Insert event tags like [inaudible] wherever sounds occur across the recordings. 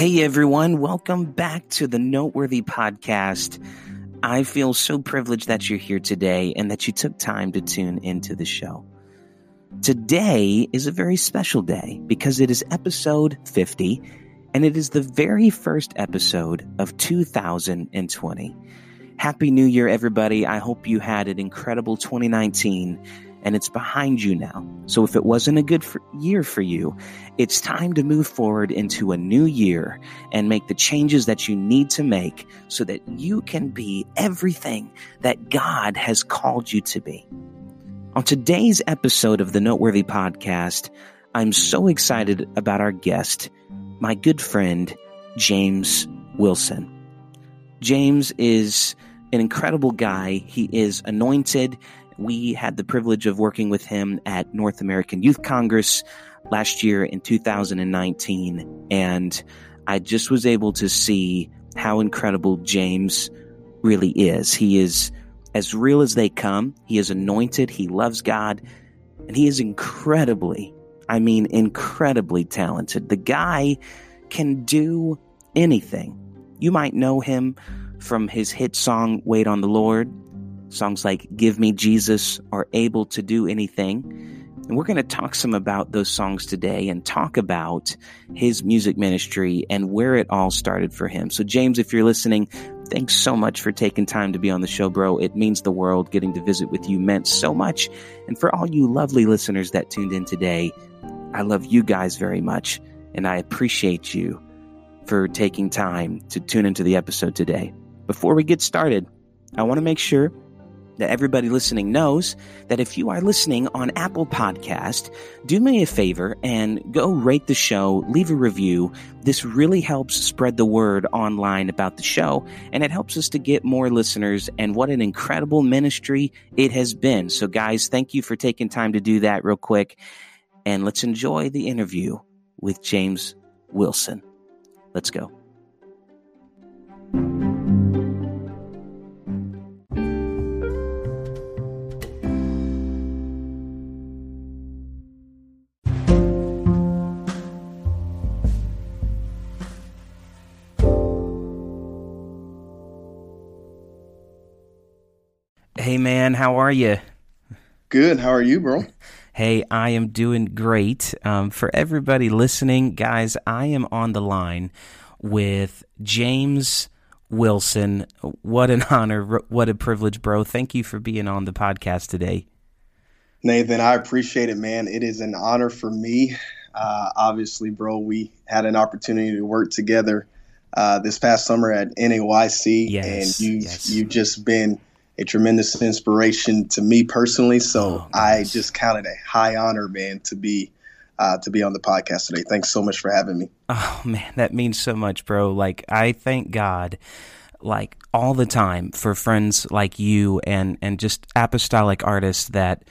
Hey everyone, welcome back to the Noteworthy Podcast. I feel so privileged that you're here today and that you took time to tune into the show. Today is a very special day because it is episode 50 and it is the very first episode of 2020. Happy New Year, everybody. I hope you had an incredible 2019 and it's behind you now. So if it wasn't a good for, year for you, it's time to move forward into a new year and make the changes that you need to make so that you can be everything that God has called you to be. On today's episode of the Noteworthy Podcast, I'm so excited about our guest, my good friend, James Wilson. James is an incredible guy. He is anointed we had the privilege of working with him at North American Youth Congress last year in 2019. And I just was able to see how incredible James really is. He is as real as they come. He is anointed. He loves God. And he is incredibly, I mean, incredibly talented. The guy can do anything. You might know him from his hit song, Wait on the Lord. Songs like Give Me Jesus are able to do anything. And we're going to talk some about those songs today and talk about his music ministry and where it all started for him. So, James, if you're listening, thanks so much for taking time to be on the show, bro. It means the world. Getting to visit with you meant so much. And for all you lovely listeners that tuned in today, I love you guys very much. And I appreciate you for taking time to tune into the episode today. Before we get started, I want to make sure that everybody listening knows that if you are listening on Apple Podcast, do me a favor and go rate the show, leave a review. This really helps spread the word online about the show and it helps us to get more listeners and what an incredible ministry it has been. So guys, thank you for taking time to do that real quick and let's enjoy the interview with James Wilson. Let's go. Hey man, how are you? Good. How are you, bro? Hey, I am doing great. Um, for everybody listening, guys, I am on the line with James Wilson. What an [laughs] honor. What a privilege, bro. Thank you for being on the podcast today. Nathan, I appreciate it, man. It is an honor for me. Uh, obviously, bro, we had an opportunity to work together uh, this past summer at NAYC, yes, and you yes. you've just been a tremendous inspiration to me personally. So Oh, I just count it a high honor, man, to be uh, to be on the podcast today. Thanks so much for having me. Oh man, that means so much, bro. Like I thank God like all the time for friends like you and and just apostolic artists that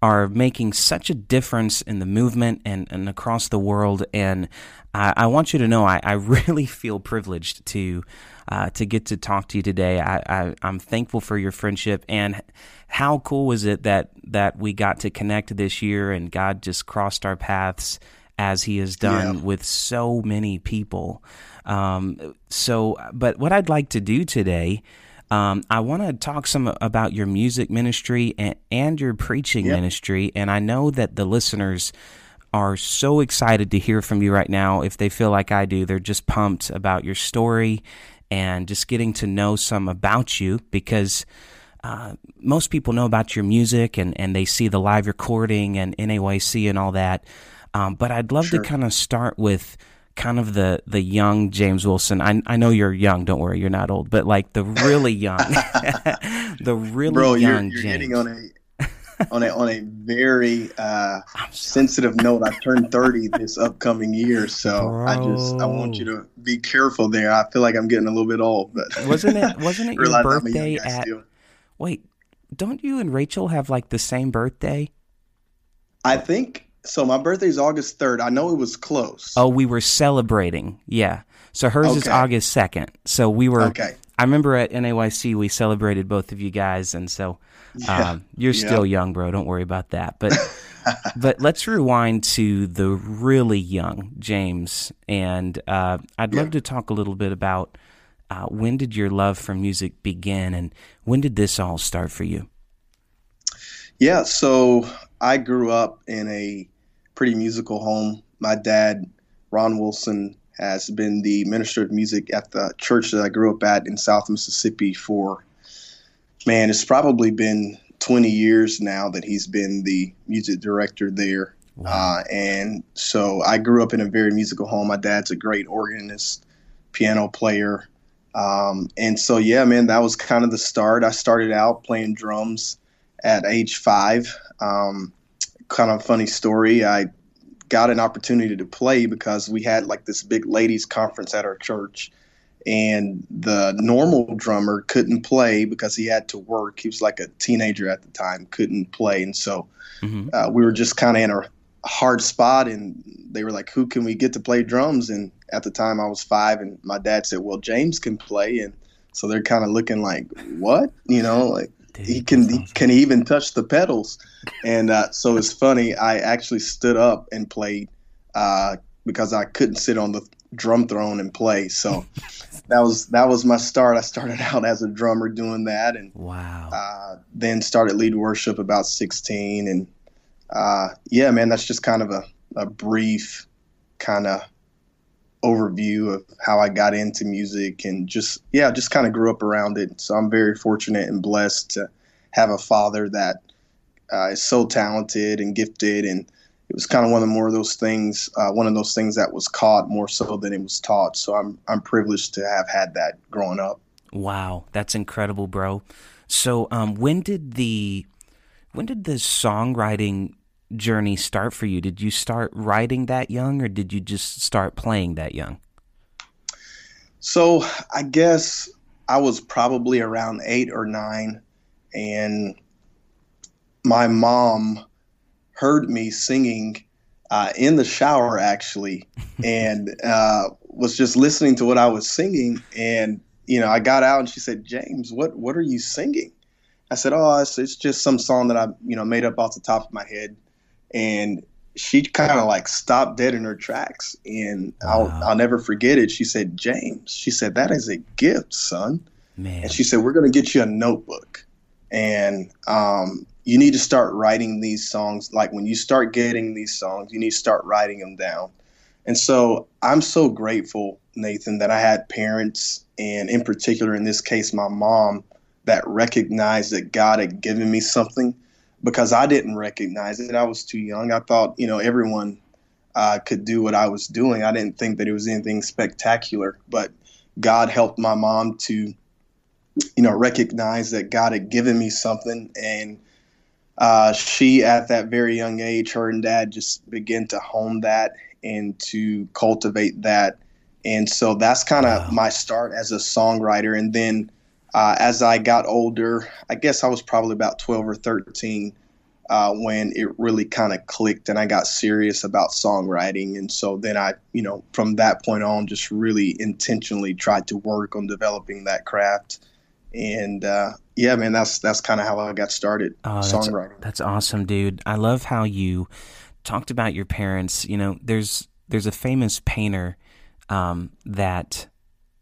are making such a difference in the movement and, and across the world and I, I want you to know I, I [laughs] really feel privileged to uh, to get to talk to you today. I, I, I'm thankful for your friendship and how cool was it that that we got to connect this year and God just crossed our paths as He has done Yeah. with so many people. Um, so, but what I'd like to do today, um, I want to talk some about your music ministry and, and your preaching Yep. ministry. And I know that the listeners are so excited to hear from you right now. If they feel like I do, they're just pumped about your story and just getting to know some about you because uh, most people know about your music and, and they see the live recording and NAYC and all that. Um, but I'd love Sure. to kind of start with kind of the, the young James Wilson. I, I know you're young, don't worry, you're not old, but like the really young, [laughs] the really Bro, you're, young you're James. hitting on a on a on a very uh, sensitive note. I turned 30 this upcoming year, so I just I want you to be careful there. I feel like I'm getting a little bit old, but Wasn't it- wasn't it [laughs] your realize I'm a young birthday at- still. Wait, don't you and Rachel have like the same birthday? I think so. My birthday's August 3rd. I know it was close. Oh, we were celebrating. Yeah. So hers is August 2nd. So we were, okay. I remember at NAYC, we celebrated both of you guys. And so [laughs] Yeah. um, you're Yeah. still young, bro. Don't worry about that. But [laughs] but let's rewind to the really young James, and uh, I'd love to talk a little bit about uh, when did your love for music begin, and when did this all start for you? Yeah, so I grew up in a pretty musical home. My dad, Ron Wilson, has been the minister of music at the church that I grew up at in South Mississippi for, man, it's probably been 20 years now that he's been the music director there. Wow. Uh, and so I grew up in a very musical home. My dad's a great organist, piano player. Um, and so, yeah, man, that was kind of the start. I started out playing drums at age five. Um, kind of funny story. I got an opportunity to play because we had like this big ladies conference at our church and the normal drummer couldn't play because he had to work he was like a teenager at the time couldn't play and so mm-hmm. uh, we were just kind of in a hard spot and they were like who can we get to play drums and at the time i was five and my dad said well james can play and so they're kind of looking like what you know like he can he, can he even touch the pedals? And uh, so it's funny. I actually stood up and played uh, because I couldn't sit on the drum throne and play. So that was that was my start. I started out as a drummer doing that, and wow. Uh, then started lead worship about sixteen, and uh, yeah, man, that's just kind of a, a brief kind of overview of how I got into music and just yeah, just kind of grew up around it. So I'm very fortunate and blessed to have a father that uh, is so talented and gifted, and it was kind of one of the more of those things, uh, one of those things that was caught more so than it was taught. So I'm I'm privileged to have had that growing up. Wow, that's incredible, bro. So um, when did the when did the songwriting journey start for you? Did you start writing that young, or did you just start playing that young? So I guess I was probably around eight or nine, and my mom heard me singing uh, in the shower actually, [laughs] and uh, was just listening to what I was singing. And you know, I got out and she said, "James, what what are you singing?" I said, "Oh, it's, it's just some song that I you know made up off the top of my head." and she kind of like stopped dead in her tracks and wow. I'll, I'll never forget it she said james she said that is a gift son Man. and she said we're going to get you a notebook and um, you need to start writing these songs like when you start getting these songs you need to start writing them down and so i'm so grateful nathan that i had parents and in particular in this case my mom that recognized that god had given me something because I didn't recognize it. I was too young. I thought, you know, everyone uh, could do what I was doing. I didn't think that it was anything spectacular, but God helped my mom to, you know, recognize that God had given me something. And uh, she, at that very young age, her and dad just began to hone that and to cultivate that. And so that's kind of wow. my start as a songwriter. And then uh, as I got older, I guess I was probably about 12 or 13 uh, when it really kind of clicked and I got serious about songwriting. And so then I, you know, from that point on, just really intentionally tried to work on developing that craft. And uh, yeah, man, that's that's kind of how I got started oh, songwriting. That's, that's awesome, dude. I love how you talked about your parents. You know, there's there's a famous painter um, that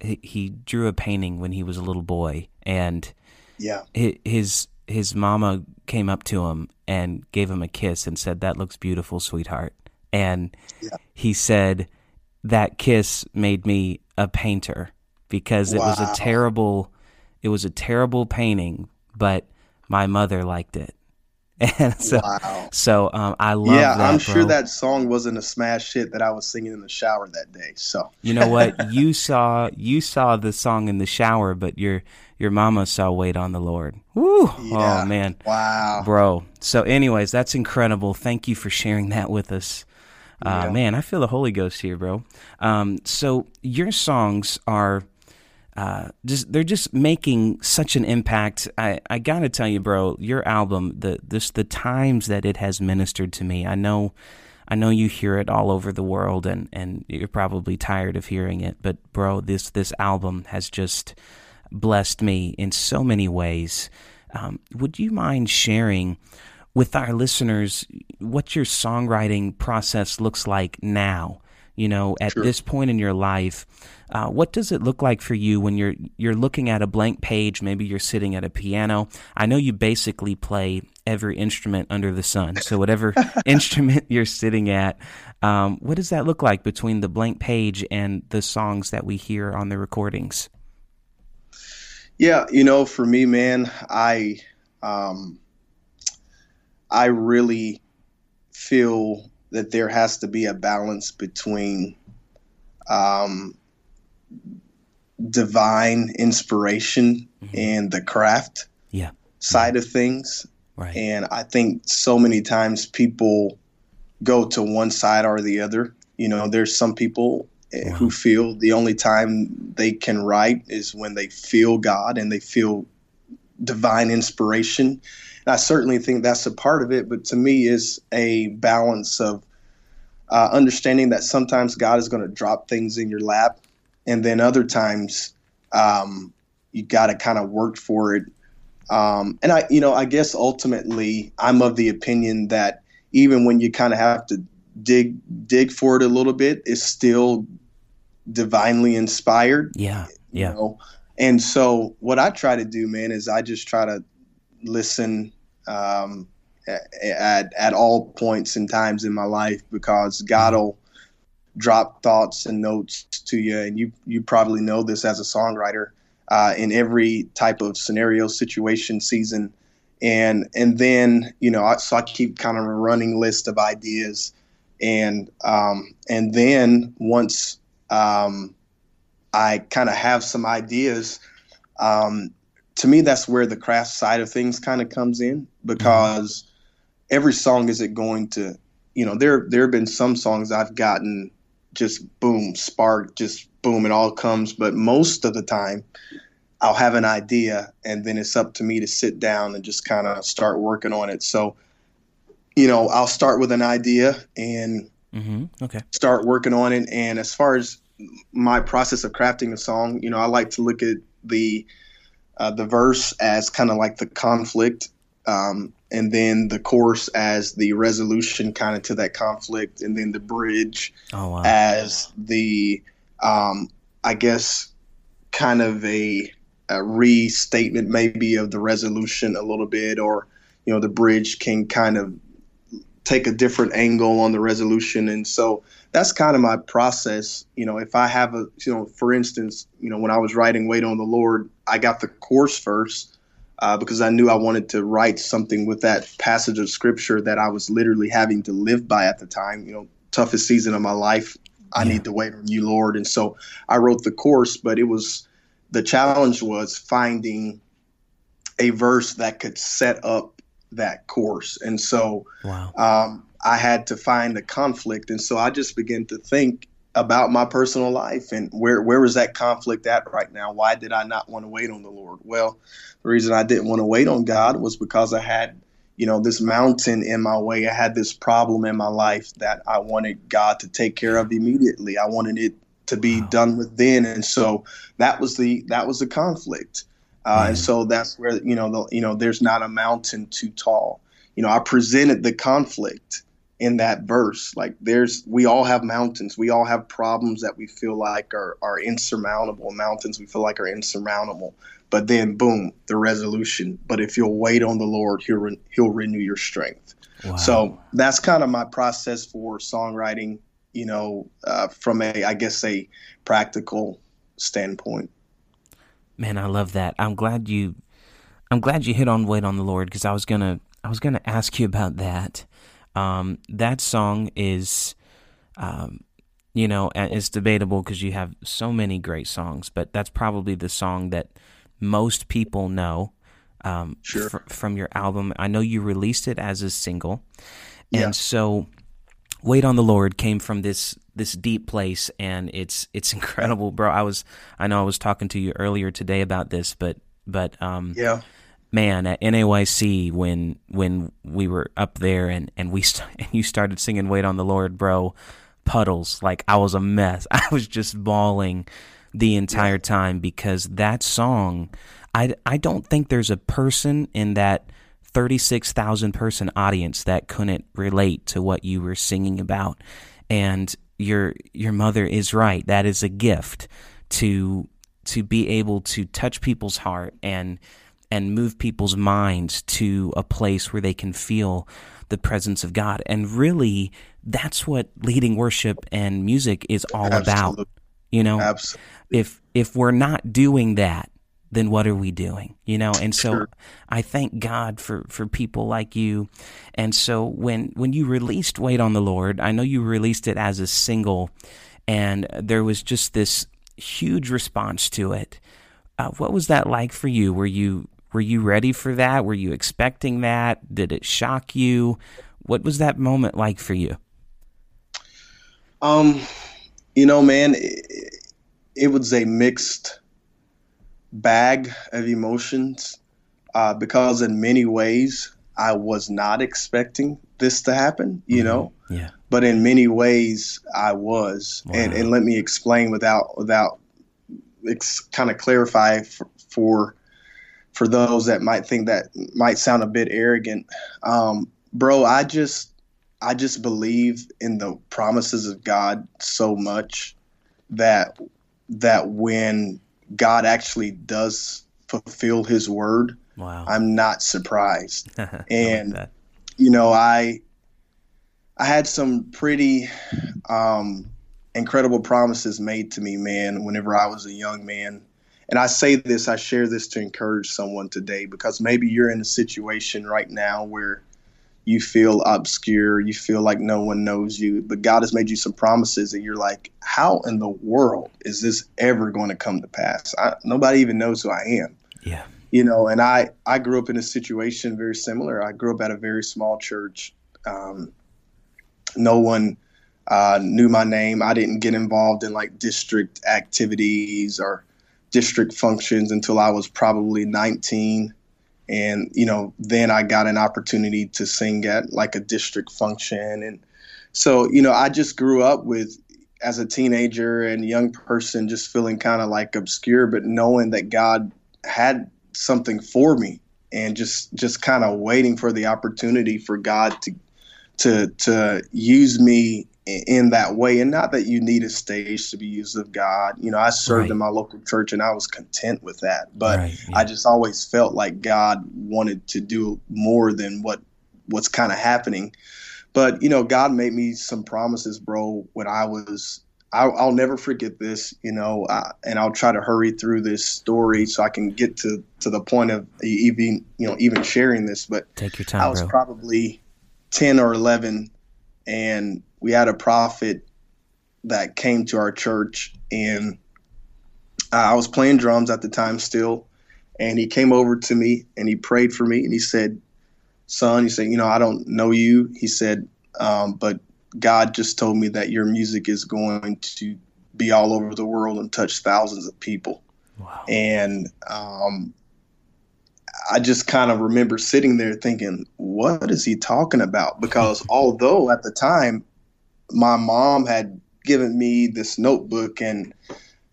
he, drew a painting when he was a little boy, and yeah, his his mama came up to him and gave him a kiss and said, "That looks beautiful, sweetheart." And yeah. he said, "That kiss made me a painter because it wow. was a terrible, it was a terrible painting, but my mother liked it." [laughs] And so, wow. so um, I love. It. Yeah, that, I'm bro. sure that song wasn't a smash hit that I was singing in the shower that day. So you know what you saw, you saw the song in the shower, but your your mama saw "Wait on the Lord." Woo! Yeah. Oh man, wow, bro. So, anyways, that's incredible. Thank you for sharing that with us. Uh, yeah. Man, I feel the Holy Ghost here, bro. Um, so your songs are uh, just they're just making such an impact. I, I gotta tell you, bro, your album, the this the times that it has ministered to me. I know, I know you hear it all over the world, and and you're probably tired of hearing it. But bro, this this album has just blessed me in so many ways. Um, would you mind sharing with our listeners what your songwriting process looks like now. You know, at sure. this point in your life, uh, what does it look like for you when you're you're looking at a blank page? Maybe you're sitting at a piano. I know you basically play every instrument under the sun. So whatever [laughs] instrument you're sitting at, um, what does that look like between the blank page and the songs that we hear on the recordings? Yeah, you know, for me, man, I um, I really feel that there has to be a balance between um, divine inspiration mm-hmm. and the craft yeah. side of things. Right. And I think so many times people go to one side or the other. You know, there's some people wow. who feel the only time they can write is when they feel God and they feel divine inspiration. And I certainly think that's a part of it, but to me is a balance of uh, understanding that sometimes God is going to drop things in your lap, and then other times um, you got to kind of work for it. Um, and I, you know, I guess ultimately I'm of the opinion that even when you kind of have to dig dig for it a little bit, it's still divinely inspired. Yeah, yeah. You know? And so what I try to do, man, is I just try to listen um, at at all points and times in my life because God will drop thoughts and notes to you, and you you probably know this as a songwriter uh, in every type of scenario, situation, season, and and then you know I, so I keep kind of a running list of ideas, and um, and then once um, I kind of have some ideas. Um, to me, that's where the craft side of things kind of comes in because every song isn't going to, you know, there there have been some songs I've gotten just boom, spark, just boom, it all comes. But most of the time, I'll have an idea, and then it's up to me to sit down and just kind of start working on it. So, you know, I'll start with an idea and mm-hmm. okay. start working on it. And as far as my process of crafting a song, you know, I like to look at the uh, the verse as kind of like the conflict, um, and then the chorus as the resolution kind of to that conflict, and then the bridge oh, wow. as the, um, I guess, kind of a, a restatement maybe of the resolution a little bit, or you know, the bridge can kind of take a different angle on the resolution, and so that's kind of my process. You know, if I have a, you know, for instance, you know, when I was writing Wait on the Lord, I got the chorus first uh, because I knew I wanted to write something with that passage of scripture that I was literally having to live by at the time. You know, toughest season of my life. I yeah. need to wait on you, Lord. And so I wrote the chorus, but it was the challenge was finding a verse that could set up that chorus. And so, wow. um, I had to find a conflict. And so I just began to think about my personal life and where where was that conflict at right now? Why did I not want to wait on the Lord? Well, the reason I didn't want to wait on God was because I had, you know, this mountain in my way. I had this problem in my life that I wanted God to take care of immediately. I wanted it to be wow. done with then, and so that was the that was the conflict. Uh, and so that's where you know the, you know there's not a mountain too tall. You know, I presented the conflict in that verse. Like there's we all have mountains. We all have problems that we feel like are are insurmountable. Mountains we feel like are insurmountable. But then boom, the resolution. But if you'll wait on the Lord, he'll re- he'll renew your strength. Wow. So that's kind of my process for songwriting, you know, uh, from a I guess a practical standpoint. Man, I love that. I'm glad you I'm glad you hit on wait on the Lord because I was going to I was going to ask you about that. Um, that song is, um, you know, it's debatable because you have so many great songs, but that's probably the song that most people know um, sure. fr- from your album. I know you released it as a single, and yeah. so "Wait on the Lord" came from this this deep place, and it's it's [laughs] incredible, bro. I was I know I was talking to you earlier today about this, but but um, yeah man at NAYC when when we were up there and and we st- [laughs] and you started singing "Wait on the Lord," bro. Puddles, like I was a mess. [laughs] I was just bawling the entire time because that song. I I don't think there's a person in that 36,000 person audience that couldn't relate to what you were singing about. And your your mother is right. That is a gift to to be able to touch people's heart and and move people's minds to a place where they can feel the presence of God. And really that's what leading worship and music is all Absolutely. about. You know, Absolutely. if if we're not doing that, then what are we doing? You know, and so sure. I thank God for for people like you. And so when when you released Wait on the Lord, I know you released it as a single, and there was just this huge response to it. Uh, what was that like for you? Were you were you ready for that? Were you expecting that? Did it shock you? What was that moment like for you? Um, you know, man, it, it was a mixed bag of emotions uh, because in many ways I was not expecting this to happen, you mm-hmm. know. Yeah. But in many ways I was, wow. and and let me explain without without ex- kind of clarify for, for, for those that might think that might sound a bit arrogant, um, bro. I just I just believe in the promises of God so much that that when God actually does fulfill his word, wow. I'm not surprised. [laughs] and like you know, I I had some pretty um, incredible promises made to me, man, whenever I was a young man. And I say this, I share this to encourage someone today because maybe you're in a situation right now where you feel obscure, you feel like no one knows you, but God has made you some promises and you're like, how in the world is this ever going to come to pass? I, nobody even knows who I am. Yeah. You know, and I, I grew up in a situation very similar. I grew up at a very small church. Um, no one uh, knew my name. I didn't get involved in like district activities or district functions until I was probably 19 and you know then i got an opportunity to sing at like a district function. And so you know i just grew up with as a teenager and young person just feeling kind of like obscure but knowing that god had something for me and just just kind of waiting for the opportunity for god to to to use me in that way and not that you need a stage to be used of god you know i served right. in my local church and i was content with that but right, yeah. i just always felt like god wanted to do more than what what's kind of happening but you know god made me some promises bro when i was I'll, I'll never forget this, you know, uh, and I'll try to hurry through this story so I can get to, to the point of even, you know, even sharing this. But take your time. I was bro. probably ten or eleven, and we had a prophet that came to our church and uh, I was playing drums at the time still and he came over to me and he prayed for me and he said son he said you know I don't know you he said um, but God just told me that your music is going to be all over the world and touch thousands of people wow. and um, I just kind of remember sitting there thinking, what is he talking about? Because although at the time my mom had given me this notebook and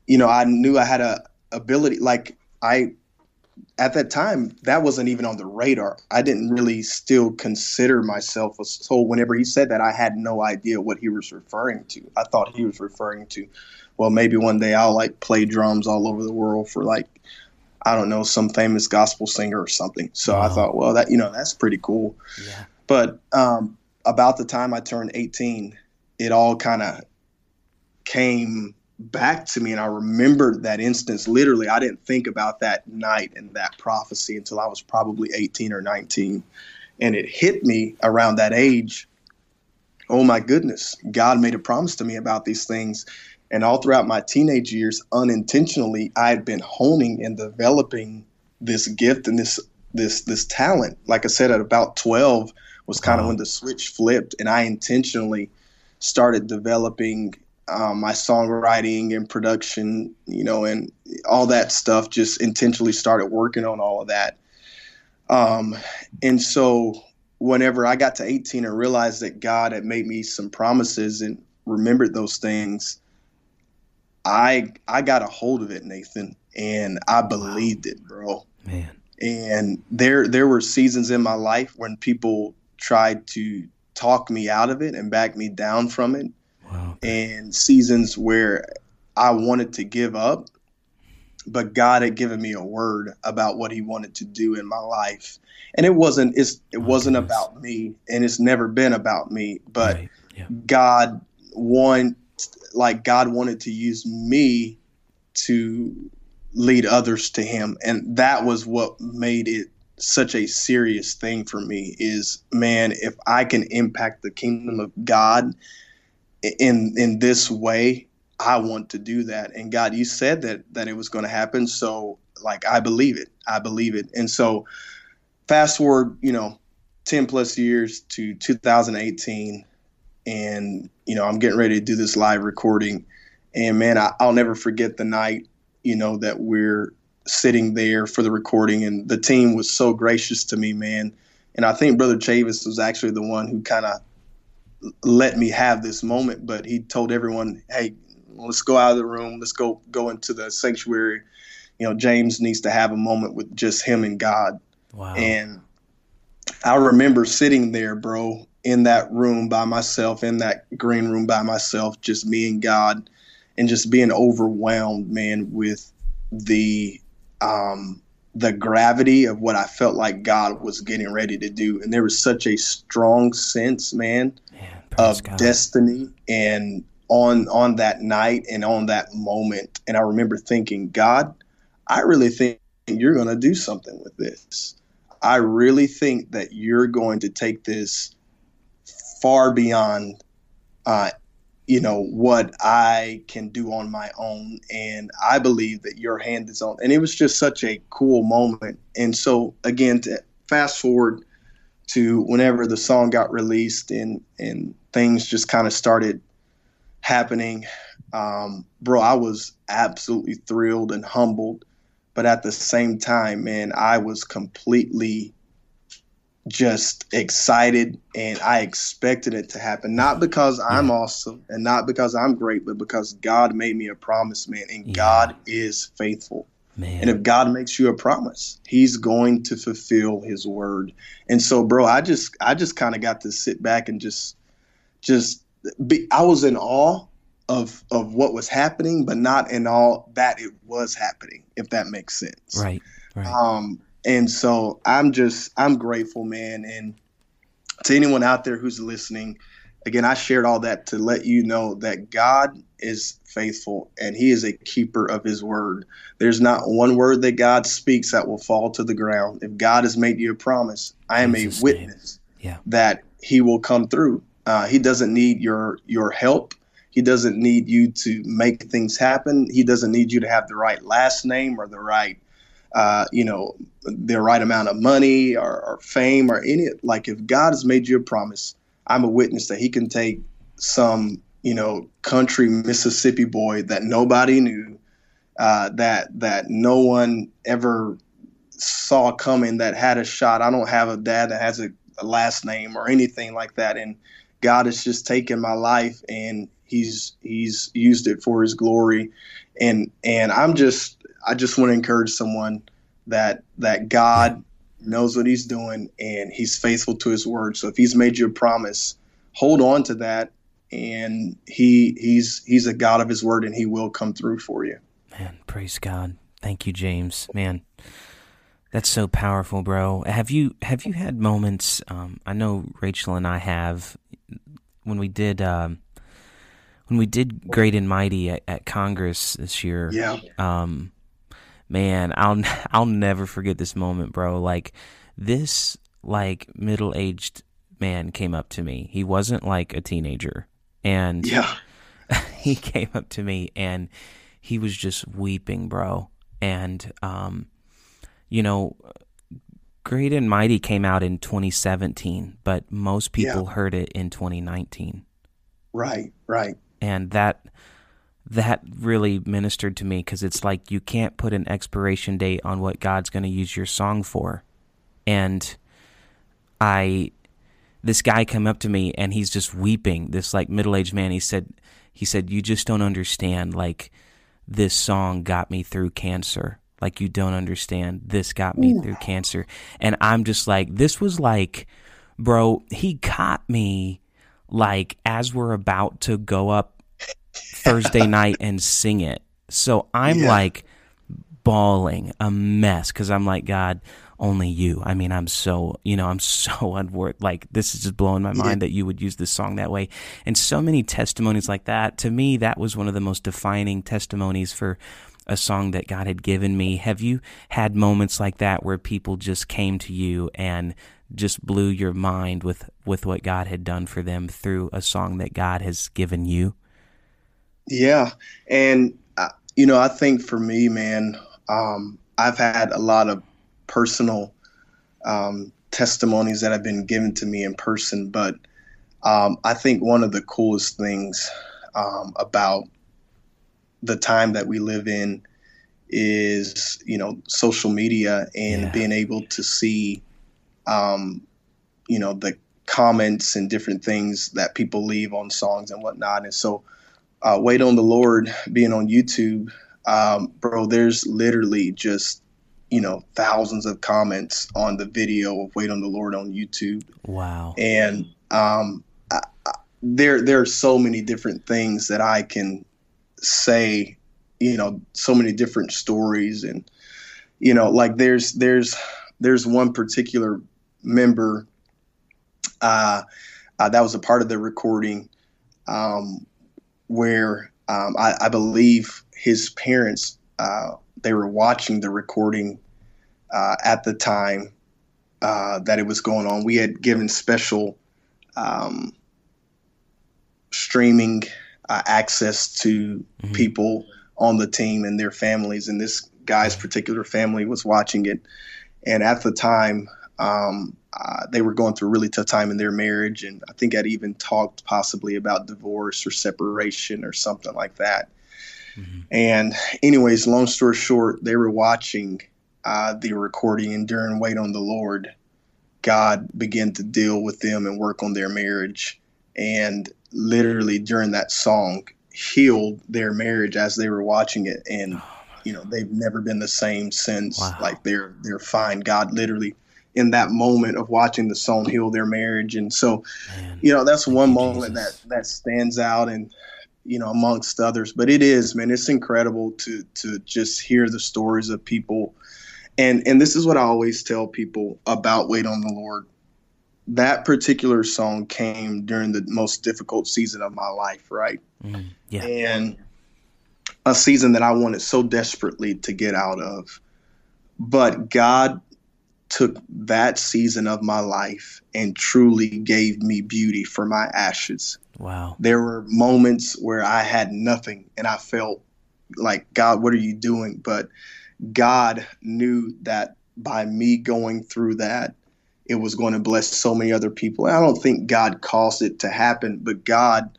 you know i knew i had a ability like i at that time that wasn't even on the radar. I didn't really still consider myself a soul. Whenever he said that i had no idea what he was referring to. I thought he was referring to well maybe one day i'll like play drums all over the world for like i don't know some famous gospel singer or something so wow. i thought well that you know that's pretty cool yeah. but um, about the time i turned 18 it all kind of came back to me and I remembered that instance literally I didn't think about that night and that prophecy until I was probably 18 or 19 and it hit me around that age oh my goodness God made a promise to me about these things and all throughout my teenage years unintentionally I had been honing and developing this gift and this this this talent like I said at about 12 was kind of wow. when the switch flipped and I intentionally started developing um, my songwriting and production, you know, and all that stuff. Just intentionally started working on all of that. Um, and so, whenever I got to 18 and realized that God had made me some promises and remembered those things, I I got a hold of it, Nathan, and I believed wow. it, bro. Man. And there there were seasons in my life when people tried to talk me out of it and back me down from it. Wow. And seasons where I wanted to give up, but God had given me a word about what he wanted to do in my life. And it wasn't it's it oh, wasn't goodness. about me and it's never been about me, but right. yeah. God want like God wanted to use me to lead others to him. And that was what made it such a serious thing for me is man if i can impact the kingdom of god in in this way i want to do that. And god you said that that it was going to happen. So like i believe it. I believe it. And so fast forward you know 10 plus years to 2018 and you know i'm getting ready to do this live recording and man I, i'll never forget the night you know, that we're sitting there for the recording. And the team was so gracious to me, man. And I think Brother Chavis was actually the one who kind of let me have this moment, but he told everyone, hey, let's go out of the room. Let's go go into the sanctuary. You know, James needs to have a moment with just him and God. Wow. And I remember sitting there, bro, in that room by myself, in that green room by myself, just me and God and just being overwhelmed, man, with the um, the gravity of what I felt like God was getting ready to do, and there was such a strong sense, man, man of God. destiny and on on that night and on that moment. And I remember thinking, God, I really think you're going to do something with this. I really think that you're going to take this far beyond uh, you know what I can do on my own. And I believe that your hand is on and it was just such a cool moment. And so again to fast forward to whenever the song got released and and things just kind of started happening um, bro I was absolutely thrilled and humbled. But at the same time man I was completely just excited and I expected it to happen. Not because I'm yeah. awesome and not because I'm great, but because God made me a promise, man. And yeah. God is faithful. Man. And if God makes you a promise, He's going to fulfill His word. And so, bro, I just I just kind of got to sit back and just just be. I was in awe of of what was happening, but not in awe that it was happening. If that makes sense, right? Right. Um, and so I'm just I'm grateful, man. And to anyone out there who's listening, again, I shared all that to let you know that God is faithful and he is a keeper of his word. There's not one word that God speaks that will fall to the ground. If God has made you a promise, I am Jesus a witness yeah. that he will come through. Uh, he doesn't need your your help. He doesn't need you to make things happen. He doesn't need you to have the right last name or the right uh, you know, the right amount of money or, or fame or any like if God has made you a promise, I'm a witness that He can take some you know country Mississippi boy that nobody knew, uh, that that no one ever saw coming, that had a shot. I don't have a dad that has a, a last name or anything like that, and God has just taken my life and He's He's used it for His glory, and and I'm just I just want to encourage someone that that God knows what He's doing and He's faithful to His word. So if He's made you a promise, hold on to that, and He He's He's a God of His word, and He will come through for you. Man, praise God. Thank you, James. Man, that's so powerful, bro. Have you have you had moments? Um, I know Rachel and I have when we did. Um, when we did great and mighty at, at Congress this year, yeah. Um, man, I'll [laughs] I'll never forget this moment, bro. Like this like middle-aged man came up to me. He wasn't like a teenager. And yeah. [laughs] he came up to me and he was just weeping, bro. And um you know, Great and Mighty came out in 2017, but most people yeah. heard it in 2019. Right, right. And that that really ministered to me because it's like you can't put an expiration date on what God's going to use your song for. And I, this guy come up to me and he's just weeping. This like middle aged man. He said, he said, you just don't understand. Like this song got me through cancer. Like you don't understand. This got me through cancer. And I'm just like, this was like, bro, he caught me like as we're about to go up Thursday night and sing it. So I'm yeah. like bawling a mess because I'm like, God, only you. I mean, I'm so, you know, I'm [laughs] so unworth. Like, this is just blowing my mind yeah. that you would use this song that way. And so many testimonies like that. To me, that was one of the most defining testimonies for a song that God had given me. Have you had moments like that where people just came to you and just blew your mind with, with what God had done for them through a song that God has given you? Yeah. And, uh, you know, I think for me, man, um, I've had a lot of personal um, testimonies that have been given to me in person, but um, I think one of the coolest things um, about the time that we live in is, you know, social media and yeah. being able to see, um, you know, the comments and different things that people leave on songs and whatnot. And so, uh, Wait on the Lord being on YouTube, um, bro, there's literally just you know thousands of comments on the video of Wait on the Lord on YouTube. Wow. And um, I, I, there there are so many different things that I can say. You know, so many different stories, and you know, like there's there's there's one particular member uh, uh, that was a part of the recording um, where um, I, I, believe his parents uh, they were watching the recording uh, at the time uh, that it was going on. We had given special um, streaming uh, access to mm-hmm. people on the team and their families, and this guy's particular family was watching it. And at the time, um, uh, they were going through a really tough time in their marriage, and I think I'd even talked possibly about divorce or separation or something like that. Mm-hmm. And, anyways, long story short, they were watching uh, the recording, and during Wait on the Lord, God began to deal with them and work on their marriage. And literally during that song, healed their marriage as they were watching it. And, oh you know, they've never been the same since. Wow. Like they're they're fine. God literally in that moment of watching the song heal their marriage. And so, Man, you know, that's one moment Jesus. that that stands out and you know amongst others but it is man it's incredible to to just hear the stories of people and and this is what I always tell people about Wait on the Lord. That particular song came during the most difficult season of my life, right? Mm, yeah. And a season that I wanted so desperately to get out of. But God took that season of my life and truly gave me beauty for my ashes. Wow. There were moments where I had nothing and I felt like, God, what are you doing? But God knew that by me going through that, it was going to bless so many other people. And I don't think God caused it to happen, but God,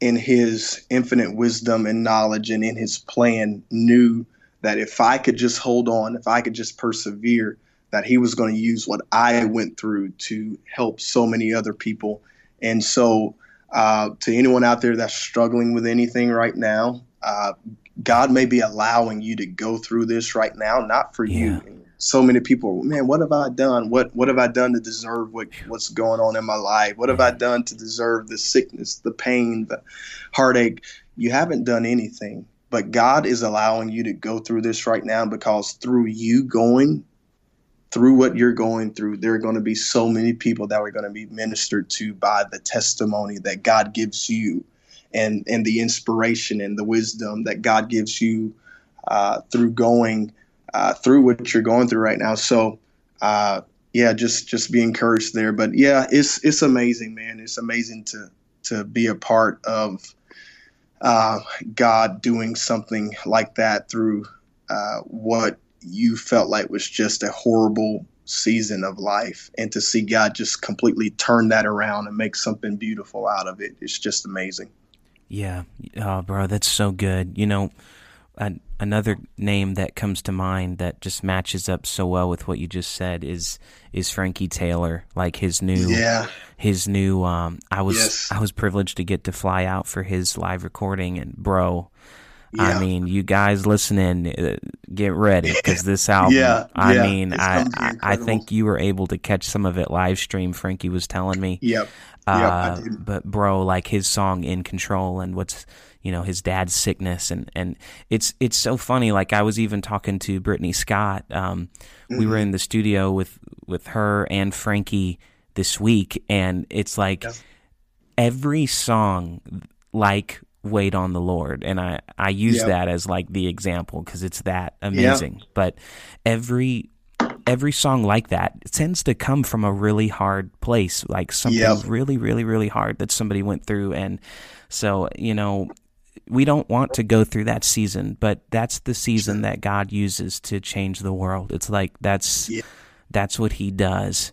in his infinite wisdom and knowledge and in his plan, knew that if I could just hold on, if I could just persevere, that he was going to use what I went through to help so many other people. And so, uh, to anyone out there that's struggling with anything right now, uh, God may be allowing you to go through this right now, not for yeah. you. So many people, man, what have I done? What what have I done to deserve what what's going on in my life? What have I done to deserve the sickness, the pain, the heartache? You haven't done anything, but God is allowing you to go through this right now because through you going through what you're going through, there are going to be so many people that are going to be ministered to by the testimony that God gives you and and the inspiration and the wisdom that God gives you uh, through going uh, through what you're going through right now. So uh, yeah, just just be encouraged there. But yeah, it's it's amazing, man. It's amazing to to be a part of uh, God doing something like that through uh, what you felt like was just a horrible season of life and to see God just completely turn that around and make something beautiful out of it. It's just amazing. Yeah, oh, bro, that's so good. You know, an, another name that comes to mind that just matches up so well with what you just said is is Frankie Taylor. Like his new, yeah, his new. Um, I was yes. I was privileged to get to fly out for his live recording, and bro, Yeah. I mean, you guys listening, uh, get ready because this [laughs] album. yeah, I yeah, mean, I, I, I think you were able to catch some of it live stream. Frankie was telling me. Yep. Uh, yep but bro, like his song "In Control" and what's you know his dad's sickness and and it's it's so funny. Like I was even talking to Brittany Scott. Um, mm-hmm. We were mm-hmm. in the studio with with her and Frankie this week, and it's like yes. every song like wait on the Lord. And I, I use yep. that as like the example because it's that amazing. Yep. But every every song like that tends to come from a really hard place, like something yep. really, really, really hard that somebody went through. And so, you know, we don't want to go through that season, but that's the season that God uses to change the world. It's like that's yeah. that's what he does.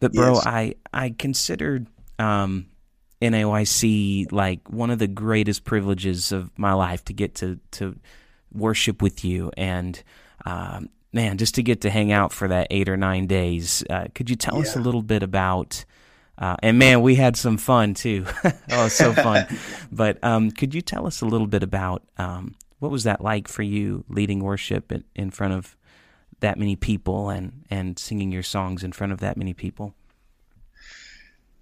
But bro, yes. I I considered um NAYC like one of the greatest privileges of my life to get to to worship with you and um, man, just to get to hang out for that eight or nine days. Uh, could you tell yeah. us a little bit about? Uh, and man, we had some fun too. [laughs] oh, so fun! [laughs] but um, could you tell us a little bit about um, what was that like for you leading worship in, in front of that many people and and singing your songs in front of that many people?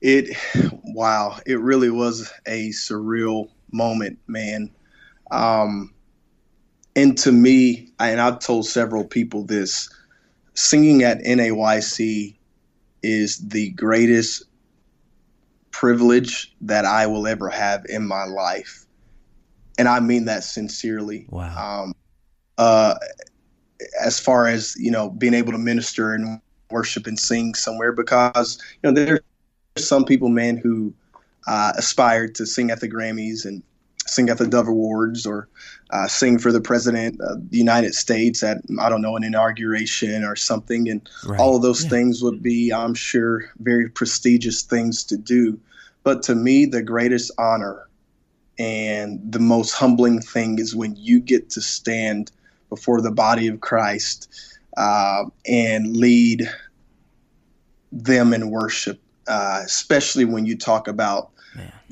It wow it really was a surreal moment man. Um and to me and i've told several people this singing at NAYC is the greatest privilege that i will ever have in my life. And i mean that sincerely. Wow. Um uh as far as you know being able to minister and worship and sing somewhere because you know there's some people, man, who uh, aspired to sing at the Grammys and sing at the Dove Awards or uh, sing for the president of the United States at I don't know an inauguration or something, and right. all of those yeah. things would be, I'm sure, very prestigious things to do. But to me, the greatest honor and the most humbling thing is when you get to stand before the body of Christ uh, and lead them in worship uh, especially when you talk about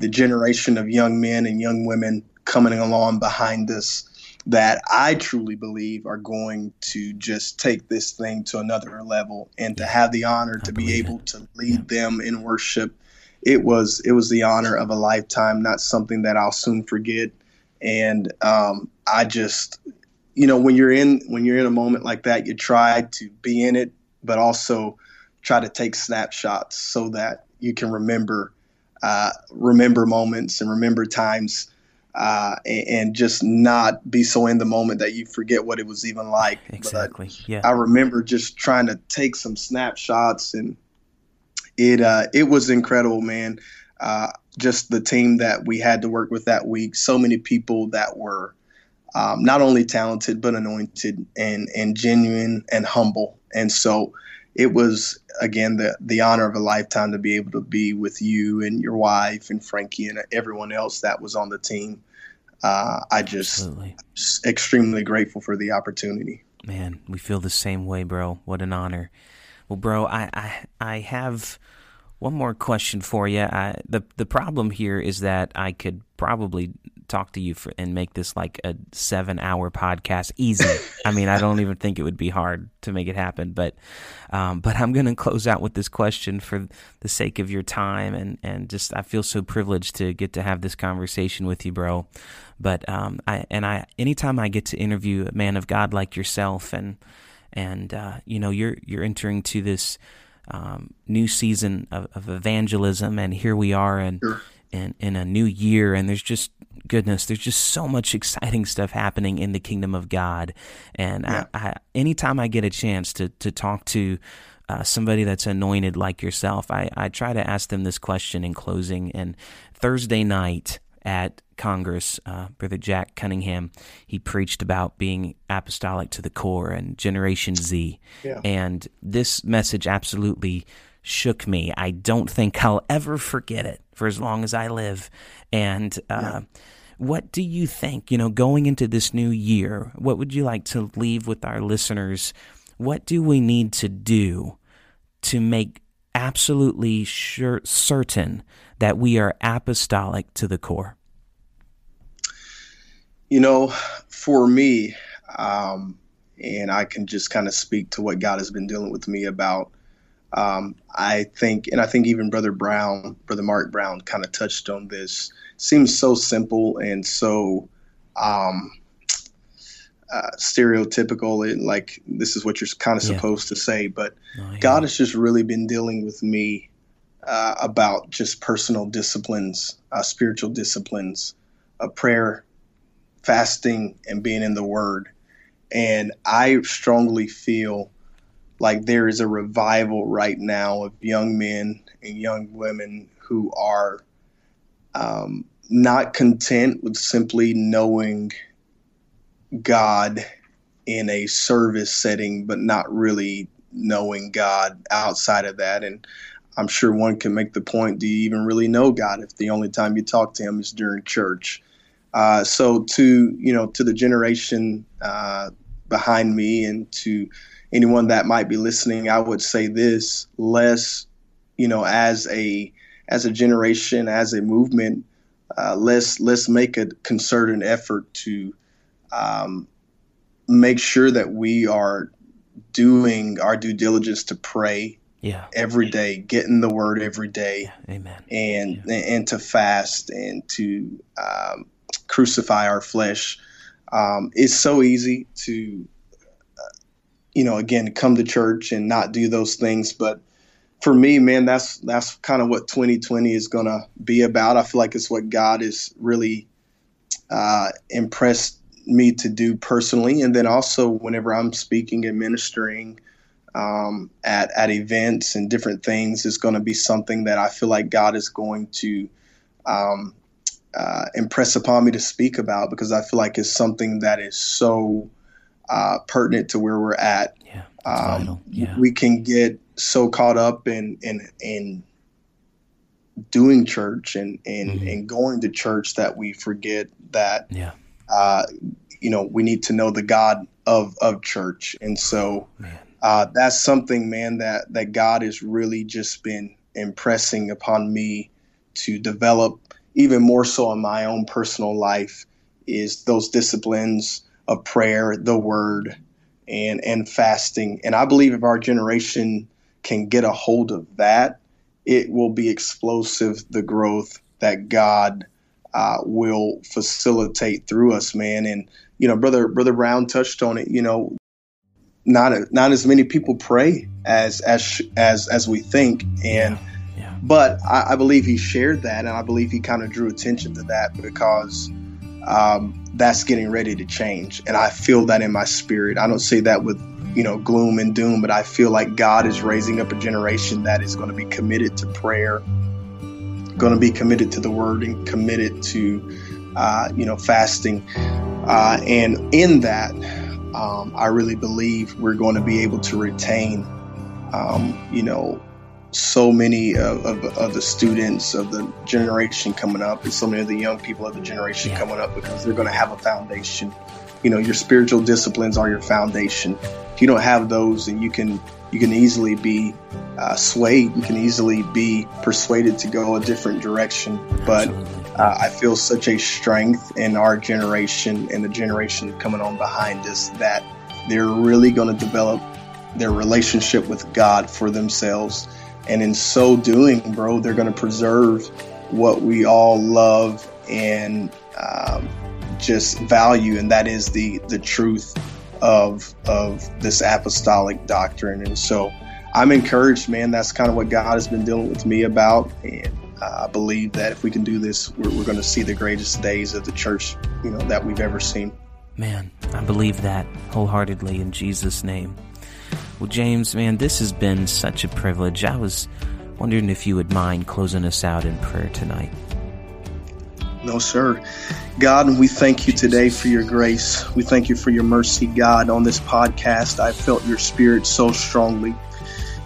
the generation of young men and young women coming along behind us that I truly believe are going to just take this thing to another level and to have the honor to be able it. to lead yeah. them in worship. It was it was the honor of a lifetime, not something that I'll soon forget. And um, I just, you know, when you're in when you're in a moment like that, you try to be in it, but also try to take snapshots so that you can remember uh, remember moments and remember times uh, and, and, just not be so in the moment that you forget what it was even like. Exactly. But yeah. I remember just trying to take some snapshots, and it uh, it was incredible, man. Uh, just the team that we had to work with that week. So many people that were um, not only talented but anointed and and genuine and humble. And so it was again the the honor of a lifetime to be able to be with you and your wife and Frankie and everyone else that was on the team. Uh, I just extremely grateful for the opportunity. Man, we feel the same way, bro. What an honor. Well, bro, I I, I have one more question for you. I, the the problem here is that I could probably talk to you for, and make this like a seven hour podcast easy. I mean, I don't even think it would be hard to make it happen. But, um, but I'm going to close out with this question for the sake of your time and and just I feel so privileged to get to have this conversation with you, bro. But um, I and I anytime I get to interview a man of God like yourself and and uh, you know you're you're entering to this um, new season of, of, evangelism, and here we are, and sure in, in a new year and there's just goodness there's just so much exciting stuff happening in the kingdom of god and yeah. I, I, anytime i get a chance to to talk to uh, somebody that's anointed like yourself I, I try to ask them this question in closing and thursday night at Congress, uh, Brother Jack Cunningham, he preached about being apostolic to the core and Generation Z. Yeah. And this message absolutely shook me. I don't think I'll ever forget it for as long as I live. And uh, yeah. What do you think, you know, going into this new year, what would you like to leave with our listeners? What do we need to do to make absolutely sure, certain that we are apostolic to the core? You know, for me, um, and I can just kind of speak to what God has been dealing with me about. Um, I think, and I think even Brother Brown, Brother Mark Brown, kind of touched on this. Seems so simple and so um, uh, stereotypical. And like this is what you're kind of yeah. supposed to say, but oh, yeah. God has just really been dealing with me uh, about just personal disciplines, uh, spiritual disciplines, of prayer, fasting, and being in the Word. And I strongly feel like there is a revival right now of young men and young women who are um, not content with simply knowing God in a service setting, but not really knowing God outside of that. And I'm sure one can make the point do you even really know God if the only time you talk to Him is during church? Uh, so, to you know, to the generation uh, behind me and to anyone that might be listening, I would say this: less, you know, as a as a generation, as a movement, uh, let's let's make a concerted effort to um, make sure that we are doing our due diligence to pray yeah. every day, getting the word every day, yeah. amen, and yeah. and to fast and to um, crucify our flesh. Um, it's so easy to, uh, you know, again, come to church and not do those things, but for me, man, that's that's kind of what 2020 is gonna be about. I feel like it's what God is really uh, impressed me to do personally, and then also whenever I'm speaking and ministering um, at at events and different things, is going to be something that I feel like God is going to um, uh, impress upon me to speak about because I feel like it's something that is so uh, pertinent to where we're at. Yeah, um, yeah. We can get so caught up in in in doing church and and, mm-hmm. and going to church that we forget that yeah. uh, you know we need to know the God of of church and so uh, that's something man that that God has really just been impressing upon me to develop even more so in my own personal life is those disciplines of prayer the word and and fasting and I believe if our generation can get a hold of that, it will be explosive the growth that God uh, will facilitate through us, man. And you know, brother brother Brown touched on it. You know, not not as many people pray as as as as we think, and. Yeah, yeah. But I, I, believe he shared that, and I believe he kind of drew attention to that because um, that's getting ready to change, and I feel that in my spirit. I don't say that with you know, gloom and doom, but I feel like God is raising up a generation that is going to be committed to prayer, going to be committed to the word, and committed to, uh, you know, fasting. Uh, and in that, um, I really believe we're going to be able to retain, um, you know, so many of, of, of, the students of the generation coming up and so many of the young people of the generation coming up because they're going to have a foundation. You know, your spiritual disciplines are your foundation If you don't have those, and you can you can easily be uh, swayed. You can easily be persuaded to go a different direction. But uh, I feel such a strength in our generation and the generation coming on behind us that they're really going to develop their relationship with God for themselves. And in so doing, bro, they're going to preserve what we all love and um, just value, and that is the the truth of of this apostolic doctrine. And so I'm encouraged, man. That's kind of what God has been dealing with me about, and I believe that if we can do this, we're, we're going to see the greatest days of the church, you know, that we've ever seen. Man, I believe that wholeheartedly in Jesus' name. Well, James, man, this has been such a privilege. I was wondering if you would mind closing us out in prayer tonight. No, sir. God, we thank you today for your grace. We thank you for your mercy, God, on this podcast. I felt your spirit so strongly.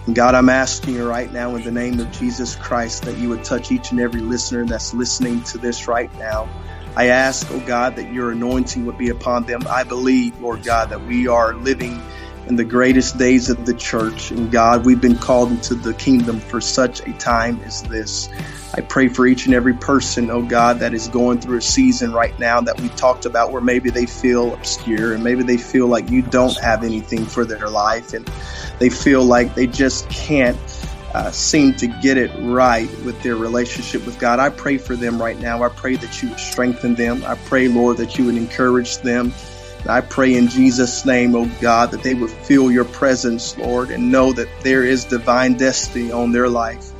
And God, I'm asking you right now in the name of Jesus Christ that you would touch each and every listener that's listening to this right now. I ask, oh God, that your anointing would be upon them. I believe, Lord God, that we are living in the greatest days of the church. And God, we've been called into the kingdom for such a time as this. I pray for each and every person, oh God, that is going through a season right now that we talked about where maybe they feel obscure and maybe they feel like you don't have anything for their life and they feel like they just can't uh, seem to get it right with their relationship with God. I pray for them right now. I pray that you would strengthen them. I pray, Lord, that you would encourage them. I pray in Jesus' name, oh God, that they would feel your presence, Lord, and know that there is divine destiny on their life.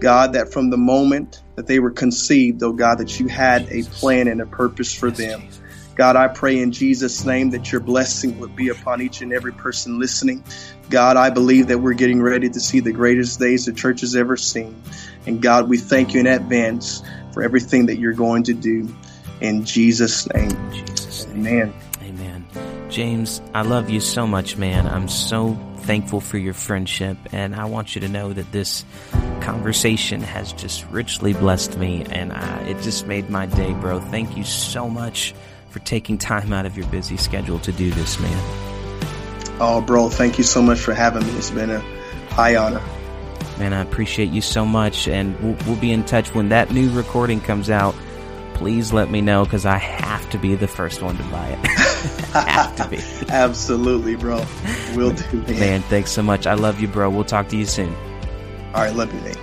God, that from the moment that they were conceived, oh God, that you had a plan and a purpose for them. God, I pray in Jesus' name that your blessing would be upon each and every person listening. God, I believe that we're getting ready to see the greatest days the church has ever seen. And God, we thank you in advance for everything that you're going to do. In Jesus' name. Jesus. Amen. James, I love you so much, man. I'm so thankful for your friendship. And I want you to know that this conversation has just richly blessed me. And uh, it just made my day, bro. Thank you so much for taking time out of your busy schedule to do this, man. Oh, bro, thank you so much for having me. It's been a high honor. Man, I appreciate you so much, and we'll, we'll be in touch when that new recording comes out. Please let me know because I have to be the first one to buy it. [laughs] [laughs] have to be. [laughs] Absolutely, bro. We'll do, man. Man, thanks so much. I love you, bro. We'll talk to you soon. All right, love you, Nate.